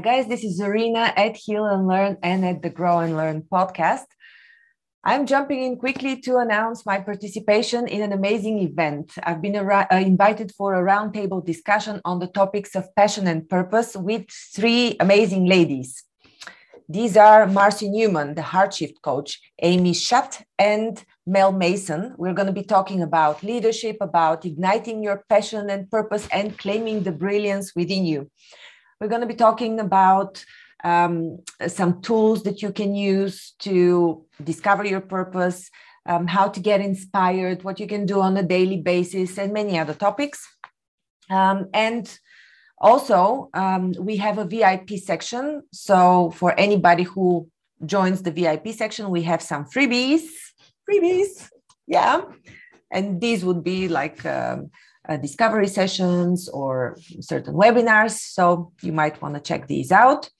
guys. This is Zarina at Heal and Learn and at the Grow and Learn podcast. I'm jumping in quickly to announce my participation in an amazing event. I've been uh, invited for a roundtable discussion on the topics of passion and purpose with three amazing ladies. These are Marcy Newman, the Heart Shift coach, Amy Schatt, and Mel Mason. We're going to be talking about leadership, about igniting your passion and purpose, and claiming the brilliance within you. We're going to be talking about um, some tools that you can use to discover your purpose, um, how to get inspired, what you can do on a daily basis, and many other topics. Um, and also, um, we have a VIP section. So, for anybody who joins the VIP section, we have some freebies. Freebies, yeah. And these would be like um, uh, discovery sessions or certain webinars. So, you might want to check these out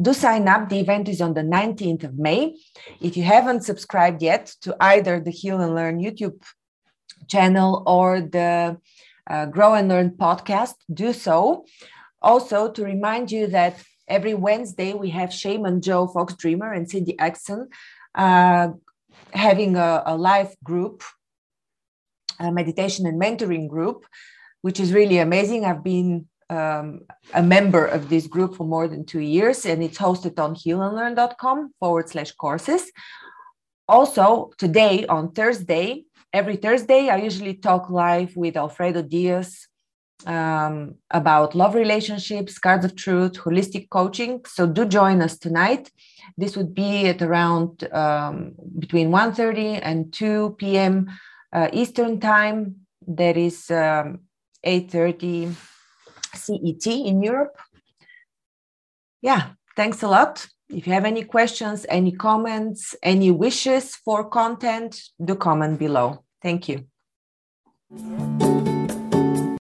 do sign up. The event is on the 19th of May. If you haven't subscribed yet to either the Heal and Learn YouTube channel or the uh, Grow and Learn podcast, do so. Also, to remind you that every Wednesday we have Shaman Joe Fox Dreamer and Cindy Exon uh, having a, a live group, a meditation and mentoring group, which is really amazing. I've been um, a member of this group for more than two years, and it's hosted on healandlearn.com forward slash courses. Also, today on Thursday, every Thursday, I usually talk live with Alfredo Diaz um, about love relationships, cards of truth, holistic coaching. So do join us tonight. This would be at around um, between 1.30 and 2 p.m. Uh, Eastern time. That is um, 8.30 CET in Europe. Yeah, thanks a lot. If you have any questions, any comments, any wishes for content, do comment below. Thank you.